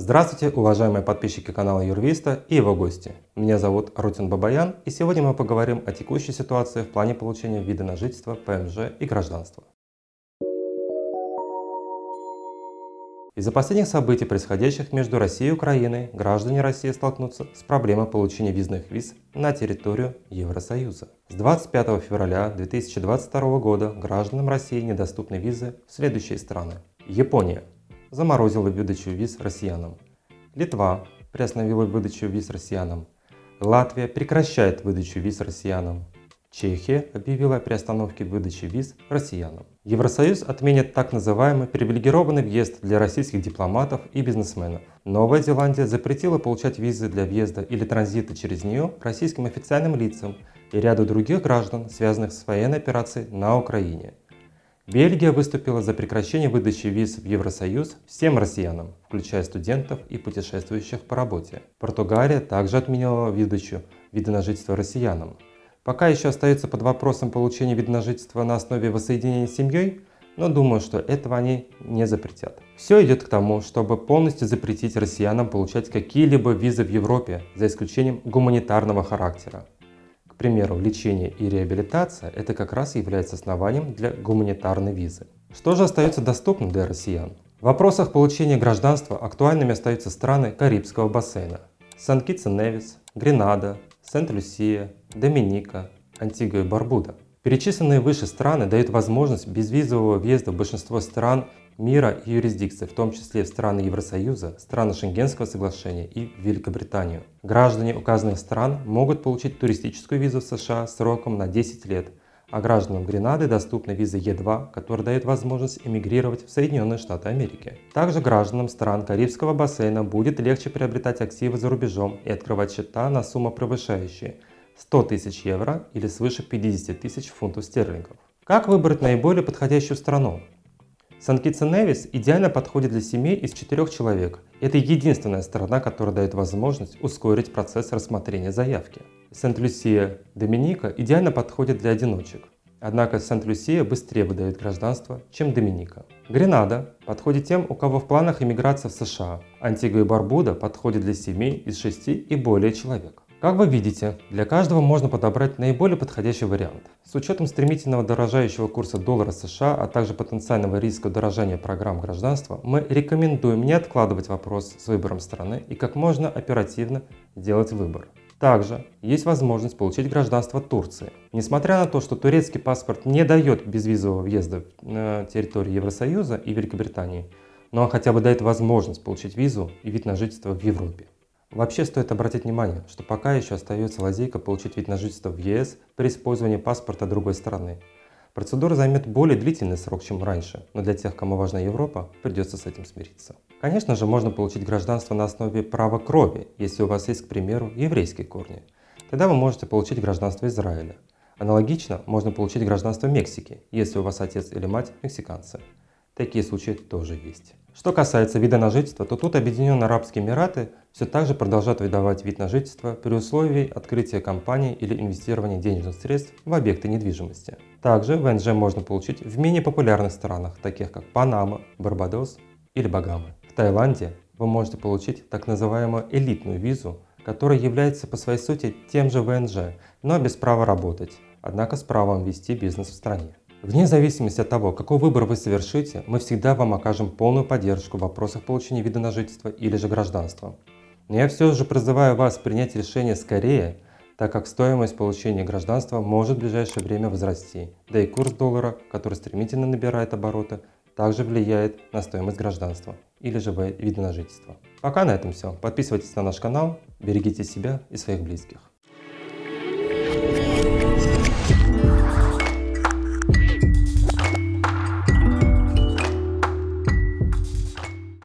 Здравствуйте, уважаемые подписчики канала Юрвиста и его гости. Меня зовут Рутин Бабаян, и сегодня мы поговорим о текущей ситуации в плане получения вида на жительство, ПМЖ и гражданства. Из-за последних событий, происходящих между Россией и Украиной, граждане России столкнутся с проблемой получения визных виз на территорию Евросоюза. С 25 февраля 2022 года гражданам России недоступны визы в следующие страны. Япония заморозила выдачу виз россиянам. Литва приостановила выдачу виз россиянам. Латвия прекращает выдачу виз россиянам. Чехия объявила о приостановке выдачи виз россиянам. Евросоюз отменит так называемый привилегированный въезд для российских дипломатов и бизнесменов. Новая Зеландия запретила получать визы для въезда или транзита через нее российским официальным лицам и ряду других граждан, связанных с военной операцией на Украине. Бельгия выступила за прекращение выдачи виз в Евросоюз всем россиянам, включая студентов и путешествующих по работе. Португалия также отменила выдачу вида на жительство россиянам. Пока еще остается под вопросом получения вида на жительство на основе воссоединения с семьей, но думаю, что этого они не запретят. Все идет к тому, чтобы полностью запретить россиянам получать какие-либо визы в Европе, за исключением гуманитарного характера. Примеру, лечение и реабилитация – это как раз является основанием для гуманитарной визы. Что же остается доступным для россиян? В вопросах получения гражданства актуальными остаются страны Карибского бассейна – Сан-Китс и Невис, Гренада, Сент-Люсия, Доминика, Антигуа и Барбуда. Перечисленные выше страны дают возможность безвизового въезда в большинство стран мира и юрисдикций, в том числе в страны Евросоюза, страны Шенгенского соглашения и Великобританию. Граждане указанных стран могут получить туристическую визу в США сроком на 10 лет – а гражданам Гренады доступна виза Е2, которая дает возможность эмигрировать в Соединенные Штаты Америки. Также гражданам стран Карибского бассейна будет легче приобретать активы за рубежом и открывать счета на сумму превышающие 100 тысяч евро или свыше 50 тысяч фунтов стерлингов. Как выбрать наиболее подходящую страну? Сан-Китс Невис идеально подходит для семей из четырех человек. Это единственная страна, которая дает возможность ускорить процесс рассмотрения заявки. Сент-Люсия, Доминика идеально подходит для одиночек. Однако Сент-Люсия быстрее выдает гражданство, чем Доминика. Гренада подходит тем, у кого в планах иммиграция в США. Антигуа и Барбуда подходит для семей из шести и более человек. Как вы видите, для каждого можно подобрать наиболее подходящий вариант. С учетом стремительного дорожающего курса доллара США, а также потенциального риска дорожания программ гражданства, мы рекомендуем не откладывать вопрос с выбором страны и как можно оперативно делать выбор. Также есть возможность получить гражданство Турции. Несмотря на то, что турецкий паспорт не дает безвизового въезда на территорию Евросоюза и Великобритании, но он хотя бы дает возможность получить визу и вид на жительство в Европе. Вообще стоит обратить внимание, что пока еще остается лазейка получить вид на жительство в ЕС при использовании паспорта другой страны. Процедура займет более длительный срок, чем раньше, но для тех, кому важна Европа, придется с этим смириться. Конечно же, можно получить гражданство на основе права крови, если у вас есть, к примеру, еврейские корни. Тогда вы можете получить гражданство Израиля. Аналогично можно получить гражданство Мексики, если у вас отец или мать мексиканцы. Такие случаи тоже есть. Что касается вида на жительство, то тут Объединенные Арабские Эмираты все так же продолжают выдавать вид на жительство при условии открытия компании или инвестирования денежных средств в объекты недвижимости. Также ВНЖ можно получить в менее популярных странах, таких как Панама, Барбадос или Багамы. В Таиланде вы можете получить так называемую элитную визу, которая является по своей сути тем же ВНЖ, но без права работать, однако с правом вести бизнес в стране. Вне зависимости от того, какой выбор вы совершите, мы всегда вам окажем полную поддержку в вопросах получения вида на жительство или же гражданства. Но я все же призываю вас принять решение скорее, так как стоимость получения гражданства может в ближайшее время возрасти, да и курс доллара, который стремительно набирает обороты, также влияет на стоимость гражданства или же вида на жительство. Пока на этом все. Подписывайтесь на наш канал, берегите себя и своих близких.